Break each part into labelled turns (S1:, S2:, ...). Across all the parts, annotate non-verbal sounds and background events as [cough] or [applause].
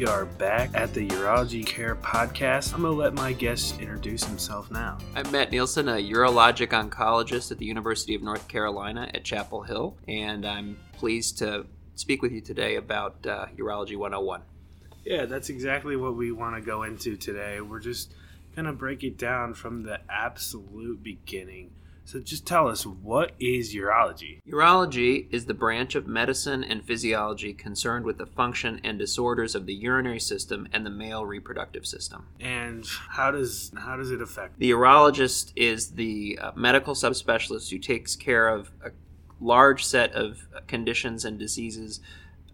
S1: We are back at the Urology Care Podcast. I'm going to let my guest introduce himself now.
S2: I'm Matt Nielsen, a urologic oncologist at the University of North Carolina at Chapel Hill, and I'm pleased to speak with you today about uh, Urology 101.
S1: Yeah, that's exactly what we want to go into today. We're just going to break it down from the absolute beginning so just tell us, what is urology?
S2: Urology is the branch of medicine and physiology concerned with the function and disorders of the urinary system and the male reproductive system.
S1: And how does how does it affect?
S2: The urologist is the uh, medical subspecialist who takes care of a large set of conditions and diseases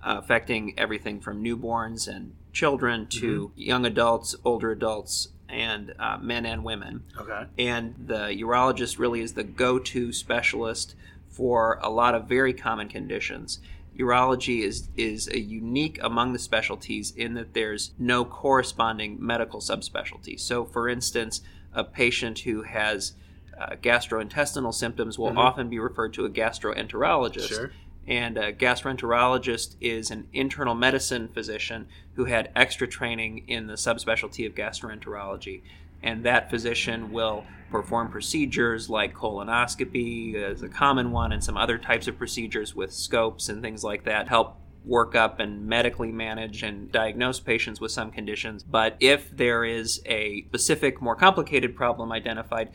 S2: uh, affecting everything from newborns and children to mm-hmm. young adults, older adults, and uh, men and women.
S1: Okay.
S2: And the urologist really is the go to specialist for a lot of very common conditions. Urology is, is a unique among the specialties in that there's no corresponding medical subspecialty. So, for instance, a patient who has uh, gastrointestinal symptoms will mm-hmm. often be referred to a gastroenterologist.
S1: Sure.
S2: And a gastroenterologist is an internal medicine physician who had extra training in the subspecialty of gastroenterology. And that physician will perform procedures like colonoscopy as a common one, and some other types of procedures with scopes and things like that, help work up and medically manage and diagnose patients with some conditions. But if there is a specific, more complicated problem identified,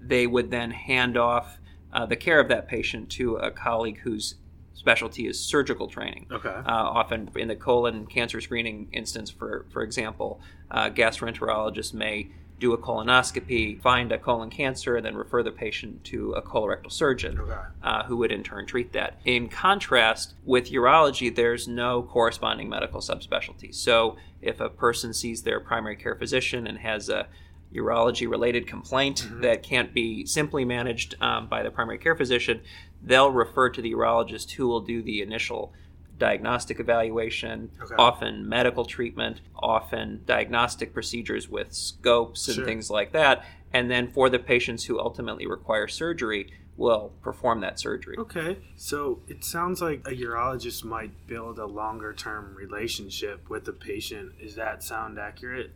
S2: they would then hand off uh, the care of that patient to a colleague who's specialty is surgical training.
S1: Okay. Uh,
S2: often in the colon cancer screening instance, for for example, uh, gastroenterologists may do a colonoscopy, find a colon cancer, and then refer the patient to a colorectal surgeon
S1: okay.
S2: uh, who would in turn treat that. In contrast, with urology, there's no corresponding medical subspecialty. So if a person sees their primary care physician and has a urology related complaint mm-hmm. that can't be simply managed um, by the primary care physician, they'll refer to the urologist who will do the initial diagnostic evaluation,
S1: okay.
S2: often medical treatment, often diagnostic procedures with scopes and
S1: sure.
S2: things like that. And then for the patients who ultimately require surgery, will perform that surgery.
S1: Okay. So it sounds like a urologist might build a longer term relationship with the patient. Is that sound accurate?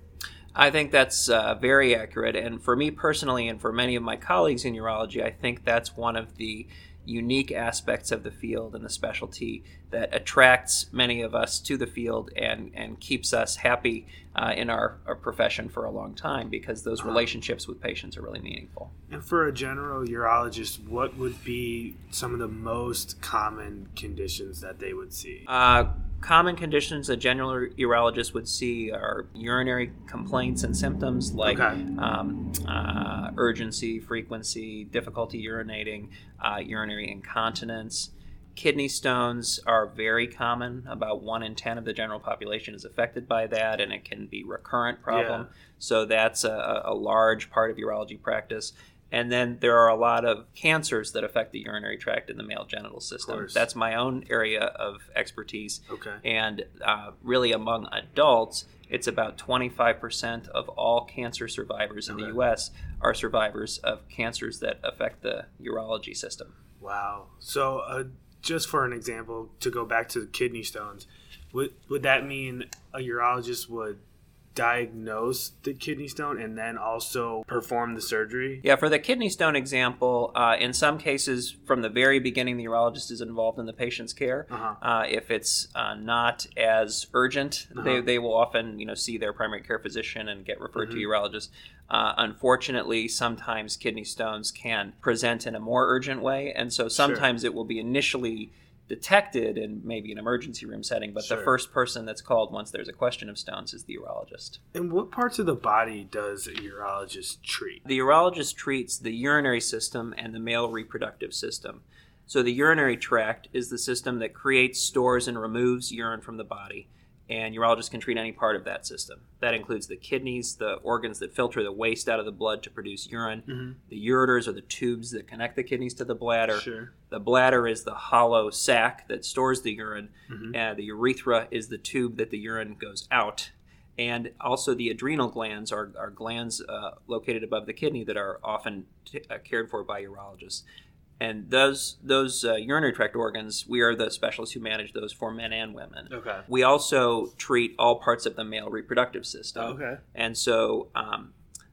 S2: I think that's uh, very accurate. And for me personally, and for many of my colleagues in urology, I think that's one of the unique aspects of the field and the specialty that attracts many of us to the field and, and keeps us happy uh, in our, our, profession for a long time because those relationships with patients are really meaningful.
S1: And for a general urologist, what would be some of the most common conditions that they would see?
S2: Uh, common conditions a general urologist would see are urinary complaints and symptoms like
S1: okay.
S2: um, uh, urgency, frequency, difficulty urinating, uh, urinary incontinence. Kidney stones are very common. About one in ten of the general population is affected by that, and it can be recurrent problem.
S1: Yeah.
S2: So that's a, a large part of urology practice. And then there are a lot of cancers that affect the urinary tract in the male genital system. That's my own area of expertise.
S1: Okay.
S2: And uh, really, among adults, it's about 25% of all cancer survivors in
S1: okay.
S2: the U.S. are survivors of cancers that affect the urology system.
S1: Wow. So, uh, just for an example, to go back to the kidney stones, would would that mean a urologist would diagnose the kidney stone and then also perform the surgery?
S2: Yeah, for the kidney stone example, uh, in some cases, from the very beginning, the urologist is involved in the patient's care.
S1: Uh-huh.
S2: Uh, if it's uh, not as urgent, uh-huh. they, they will often you know see their primary care physician and get referred mm-hmm. to urologist. Uh, unfortunately, sometimes kidney stones can present in a more urgent way, and so sometimes
S1: sure.
S2: it will be initially detected in maybe an emergency room setting, but
S1: sure.
S2: the first person that's called once there's a question of stones is the urologist.
S1: And what parts of the body does a urologist treat?
S2: The urologist treats the urinary system and the male reproductive system. So the urinary tract is the system that creates, stores, and removes urine from the body and urologists can treat any part of that system. That includes the kidneys, the organs that filter the waste out of the blood to produce urine.
S1: Mm-hmm.
S2: The ureters are the tubes that connect the kidneys to the bladder.
S1: Sure.
S2: The bladder is the hollow sac that stores the urine.
S1: Mm-hmm.
S2: And the urethra is the tube that the urine goes out. And also, the adrenal glands are, are glands uh, located above the kidney that are often t- uh, cared for by urologists And those those uh, urinary tract organs, we are the specialists who manage those for men and women.
S1: Okay.
S2: We also treat all parts of the male reproductive system.
S1: Okay.
S2: And so um,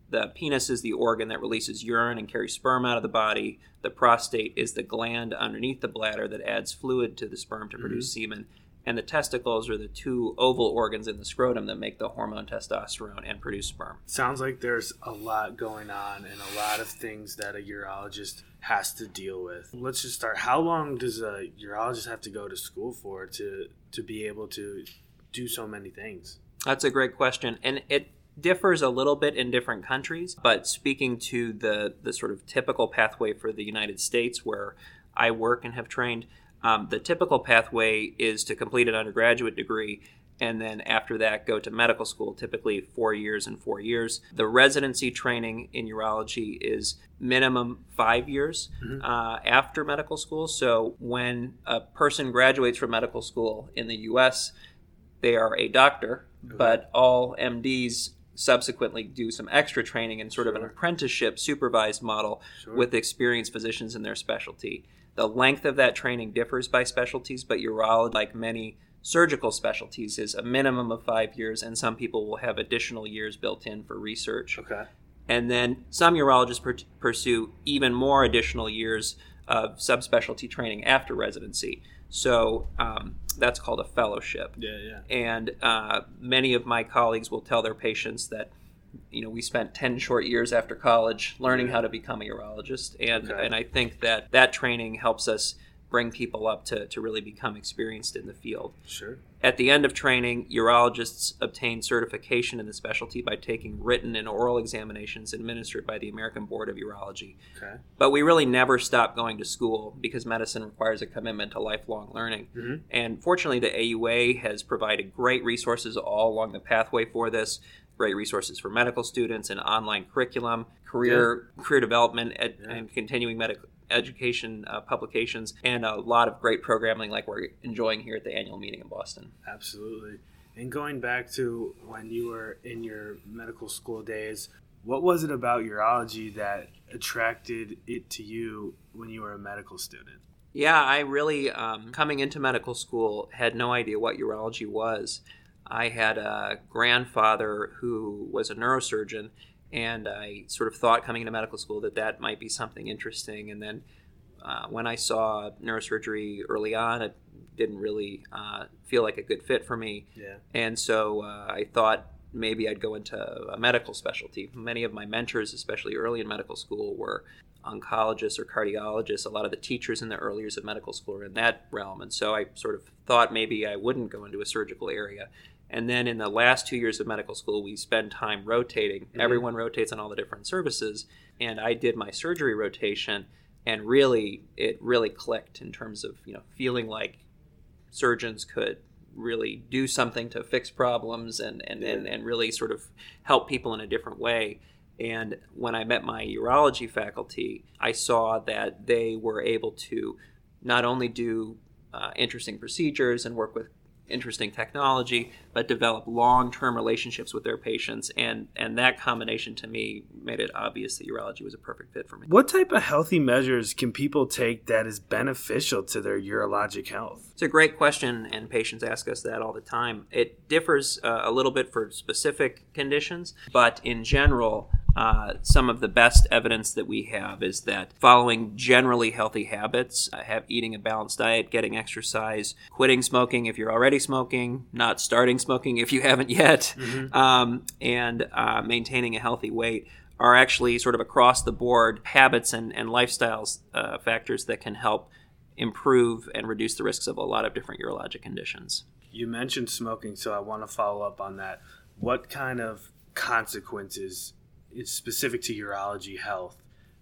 S2: the penis is the organ that releases urine and carries sperm out of the body. The prostate is the gland underneath the bladder that adds fluid to the sperm to produce semen. And the testicles are the two oval organs in the scrotum that make the hormone testosterone and produce sperm.
S1: Sounds like there's a lot going on and a lot of things that a urologist has to deal with. Let's just start. How long does a urologist have to go to school for to to be able to do so many things?
S2: That's a great question, and it differs a little bit in different countries. But speaking to the the sort of typical pathway for the United States, where I work and have trained, um, the typical pathway is to complete an undergraduate degree. And then after that, go to medical school, typically four years and four years. The residency training in urology is minimum five years uh, after medical school. So when a person graduates from medical school in the US, they are a doctor, but all MDs subsequently do some extra training in sort of an apprenticeship supervised model
S1: Sure.
S2: with experienced physicians in their specialty. The length of that training differs by specialties, but urology, like many surgical specialties, is a minimum of five years, and some people will have additional years built in for research.
S1: Okay.
S2: And then some urologists per- pursue even more additional years of subspecialty training after residency. So um, that's called a fellowship.
S1: Yeah, yeah.
S2: And uh, many of my colleagues will tell their patients that, you know, we spent 10 short years after college learning how to become a urologist. And,
S1: Okay.
S2: and I think that that training helps us bring people up to, to really become experienced in the field.
S1: Sure.
S2: At the end of training, urologists obtain certification in the specialty by taking written and oral examinations administered by the American Board of Urology.
S1: Okay.
S2: But we really never stop going to school because medicine requires a commitment to lifelong learning.
S1: Mhm.
S2: And fortunately, the AUA has provided great resources all along the pathway for this. Great resources for medical students, and online curriculum, career career development, ed,
S1: Yeah.
S2: and continuing medical education uh, publications, and a lot of great programming like we're enjoying here at the annual meeting in Boston.
S1: Absolutely. And going back to when you were in your medical school days, what was it about urology that attracted it to you when you were a medical student?
S2: Yeah, I really, um, coming into medical school, had no idea what urology was. I had a grandfather who was a neurosurgeon, and I sort of thought coming into medical school that that might be something interesting. And then uh, when I saw neurosurgery early on, it didn't really uh, feel like a good fit for me.
S1: Yeah.
S2: And so uh, I thought maybe I'd go into a medical specialty. Many of my mentors, especially early in medical school, were oncologists or cardiologists. A lot of the teachers in the early years of medical school are in that realm. And so I sort of thought maybe I wouldn't go into a surgical area. And then in the last two years of medical school, we spend time rotating. Everyone rotates on all the different services. And I did my surgery rotation, and really, it really clicked in terms of you know feeling like surgeons could really do something to fix problems and, and, and, and really sort of help people in a different way. And when I met my urology faculty, I saw that they were able to not only do uh, interesting procedures and work with interesting technology, but develop long-term relationships with their patients. And, and that combination to me made it obvious that urology was a perfect fit for me.
S1: What type of healthy measures can people take that is beneficial to their urologic health?
S2: It's a great question, and patients ask us that all the time. It differs uh, a little bit for specific conditions, but in general, uh, some of the best evidence that we have is that following generally healthy habits, uh, have eating a balanced diet, getting exercise, quitting smoking if you're already smoking, not starting smoking if you haven't yet, um, and uh, maintaining a healthy weight are actually sort of across the board habits and, and lifestyles uh, factors that can help improve and reduce the risks of a lot of different urologic conditions.
S1: You mentioned smoking, so I want to follow up on that. What kind of consequences, specific to urology health,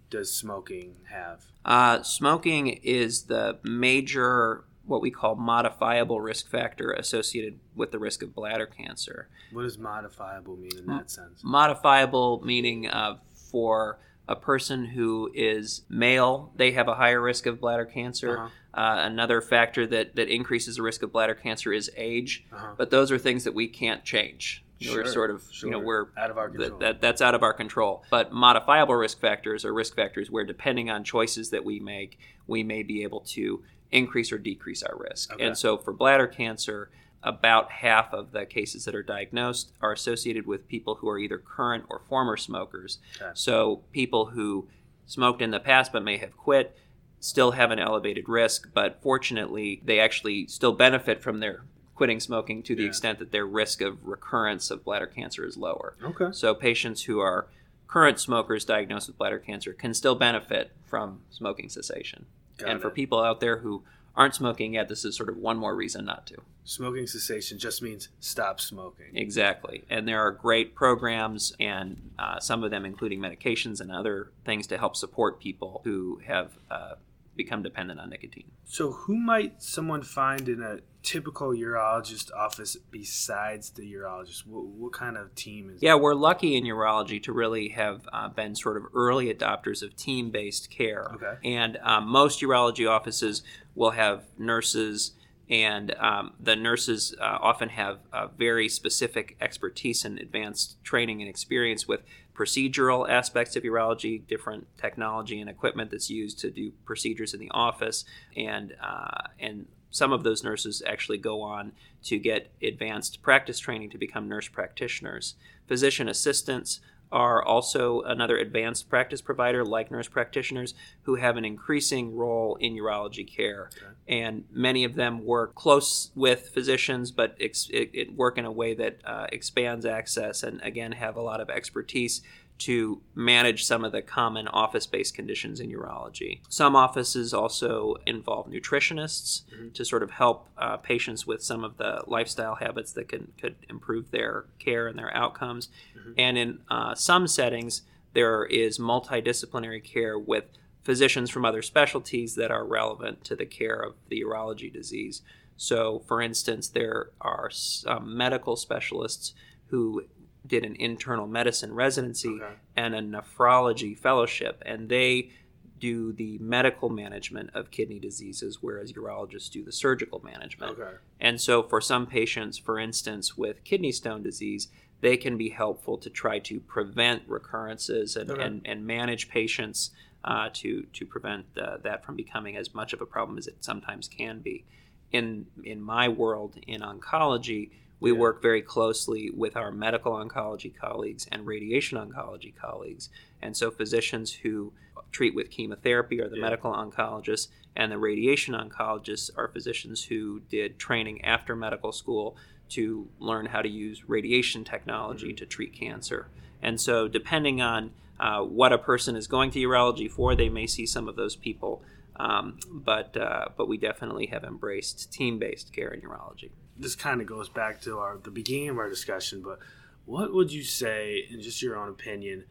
S1: does smoking have?
S2: Uh, smoking is the major, what we call modifiable risk factor associated with the risk of bladder cancer.
S1: What does modifiable mean in that sense?
S2: Modifiable meaning uh, for a person who is male, they have a higher risk of bladder cancer.
S1: Uh-huh.
S2: Uh, another factor that, that increases the risk of bladder cancer is age.
S1: Uh-huh.
S2: But those are things that we can't change. We're
S1: Sure,
S2: sort of, you know,
S1: sure.
S2: we're
S1: Out of our
S2: that,
S1: control.
S2: that that's out of our control. But modifiable risk factors are risk factors where, depending on choices that we make, we may be able to increase or decrease our risk.
S1: Okay.
S2: And so, for bladder cancer, about half of the cases that are diagnosed are associated with people who are either current or former smokers.
S1: Okay.
S2: So, people who smoked in the past but may have quit still have an elevated risk, but fortunately, they actually still benefit from their quitting smoking to the
S1: Yeah.
S2: extent that their risk of recurrence of bladder cancer is lower.
S1: okay.
S2: So patients who are current smokers diagnosed with bladder cancer can still benefit from smoking cessation.
S1: Got
S2: and for people out there who aren't smoking yet, this is sort of one more reason not to.
S1: Smoking cessation just means stop smoking.
S2: Exactly. And there are great programs, and uh, some of them including medications and other things to help support people who have uh, become dependent on nicotine.
S1: So, who might someone find in a typical urologist office besides the urologist? What, what kind of team is?
S2: Yeah, we're lucky in urology to really have uh, been sort of early adopters of team based care.
S1: Okay.
S2: And um, most urology offices will have nurses, and um, the nurses uh, often have uh, very specific expertise and advanced training and experience with procedural aspects of urology, different technology and equipment that's used to do procedures in the office, and uh, and some of those nurses actually go on to get advanced practice training to become nurse practitioners. Physician assistants are also another advanced practice provider like nurse practitioners who have an increasing role in urology care. And many of them work close with physicians, but ex- it, it work in a way that uh, expands access and again have a lot of expertise to manage some of the common office based conditions in urology. Some offices also involve nutritionists to sort of help uh, patients with some of the lifestyle habits that can, could improve their care and their outcomes. And in uh, some settings, there is multidisciplinary care with physicians from other specialties that are relevant to the care of the urology disease. So, for instance, there are some medical specialists who did an internal medicine residency
S1: Okay.
S2: and a nephrology fellowship, and they do the medical management of kidney diseases, whereas urologists do the surgical management.
S1: Okay.
S2: And so, for some patients, for instance, with kidney stone disease, they can be helpful to try to prevent recurrences and,
S1: Okay.
S2: and, and manage patients uh, to, to prevent uh, that from becoming as much of a problem as it sometimes can be. In, in my world, in oncology, we
S1: Yeah.
S2: work very closely with our medical oncology colleagues and radiation oncology colleagues. And so, physicians who treat with chemotherapy are the
S1: Yeah.
S2: medical oncologists, and the radiation oncologists are physicians who did training after medical school to learn how to use radiation technology to treat cancer. And so, depending on uh, what a person is going to urology for, they may see some of those people. Um, but uh, but we definitely have embraced team-based care in urology.
S1: This kind of goes back to our the beginning of our discussion, but what would you say, in just your own opinion,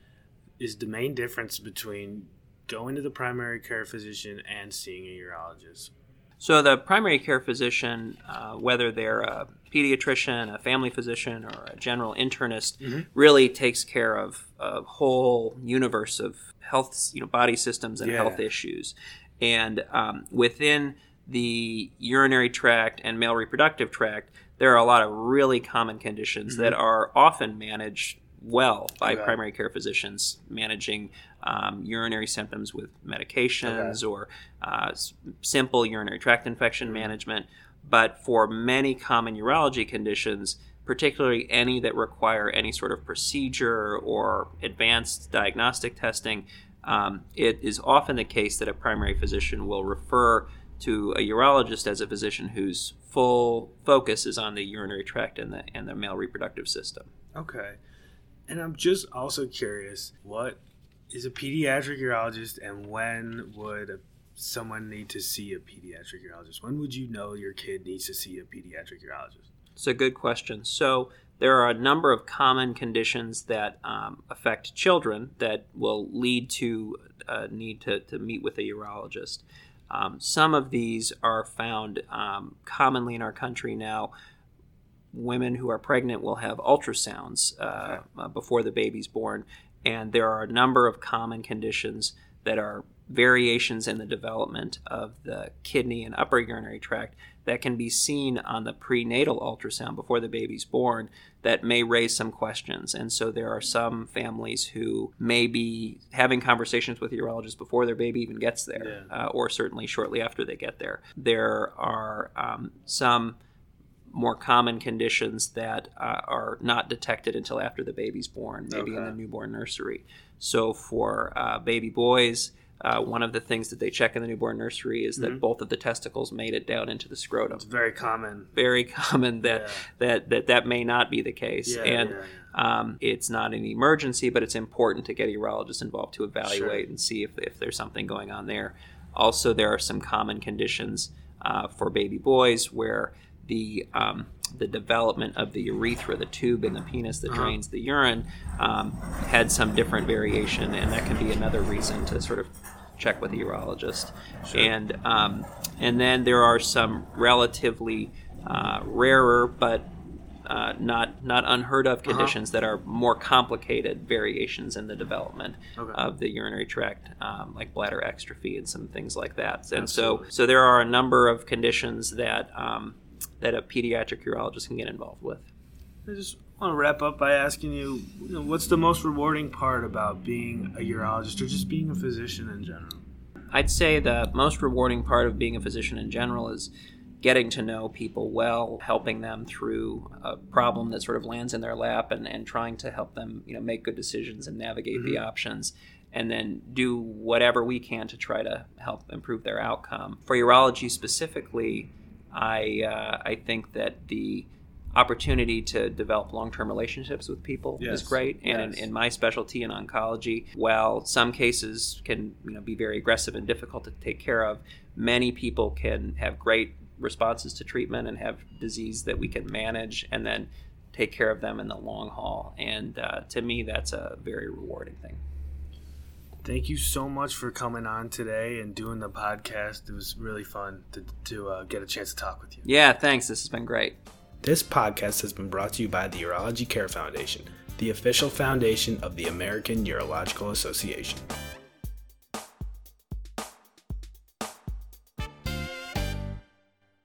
S1: is the main difference between going to the primary care physician and seeing a urologist?
S2: So the primary care physician, uh, whether they're a pediatrician, a family physician, or a general internist,
S1: Mhm.
S2: really takes care of a whole universe of health, you know, body systems and
S1: Yeah.
S2: health issues. And um, within the urinary tract and male reproductive tract, there are a lot of really common conditions that are often managed well by
S1: Okay.
S2: primary care physicians, managing um, urinary symptoms with medications or uh, s- simple urinary tract infection management. But for many common urology conditions, particularly any that require any sort of procedure or advanced diagnostic testing, um, it is often the case that a primary physician will refer to a urologist as a physician whose full focus is on the urinary tract and the, and the male reproductive system.
S1: Okay. And I'm just also curious, what is a pediatric urologist and when would a, someone need to see a pediatric urologist? When would you know your kid needs to see a pediatric urologist?
S2: It's a good question. So there are a number of common conditions that um, affect children that will lead to a need to, to meet with a urologist. Um, some of these are found um, commonly in our country now. Women who are pregnant will have ultrasounds uh, uh, before the baby's born, and there are a number of common conditions that are variations in the development of the kidney and upper urinary tract that can be seen on the prenatal ultrasound before the baby's born that may raise some questions. And so there are some families who may be having conversations with a urologist before their baby even gets there, yeah. uh, or certainly shortly after they get there. There are um, some more common conditions that uh, are not detected until after the baby's born, maybe okay. in the newborn nursery. So for uh, baby boys, uh, one of the things that they check in the newborn nursery is that mm-hmm. both of the testicles made it down into the scrotum.
S1: It's very common.
S2: Very [laughs] common that yeah. that, that that may not be the case, yeah, and yeah, um, it's not an emergency, but it's important to get a urologist involved to evaluate sure. and see if if there's something going on there. Also, there are some common conditions uh, for baby boys where the um, the development of the urethra, the tube in the penis that uh-huh. drains the urine, um, had some different variation, and that can be another reason to sort of check with a urologist. Sure. And um, and then there are some relatively uh, rarer but uh, not not unheard of uh-huh. conditions uh-huh. that are more complicated variations in the development okay. of the urinary tract, um, like bladder exstrophy and some things like that. And Absolutely. so so there are a number of conditions that um, that a pediatric urologist can get involved with.
S1: I just want to wrap up by asking you, you know, what's the most rewarding part about being a urologist or just being a physician in general?
S2: I'd say the most rewarding part of being a physician in general is getting to know people well, helping them through a problem that sort of lands in their lap and, and trying to help them, you know, make good decisions and navigate mm-hmm. the options and then do whatever we can to try to help improve their outcome. For urology specifically, I uh, I think that the opportunity to develop long-term relationships with people yes. is great and yes. in, in, my specialty in oncology while some cases can you know be very aggressive and difficult to take care of many people can have great responses to treatment and have disease that we can manage and then take care of them in the long haul and uh, to me that's a very rewarding thing
S1: thank you so much for coming on today and doing the podcast. It was really fun to, to uh, get a chance to talk with you.
S2: Yeah, thanks. This has been great.
S1: This podcast has been brought to you by the Urology Care Foundation, the official foundation of the American Urological Association.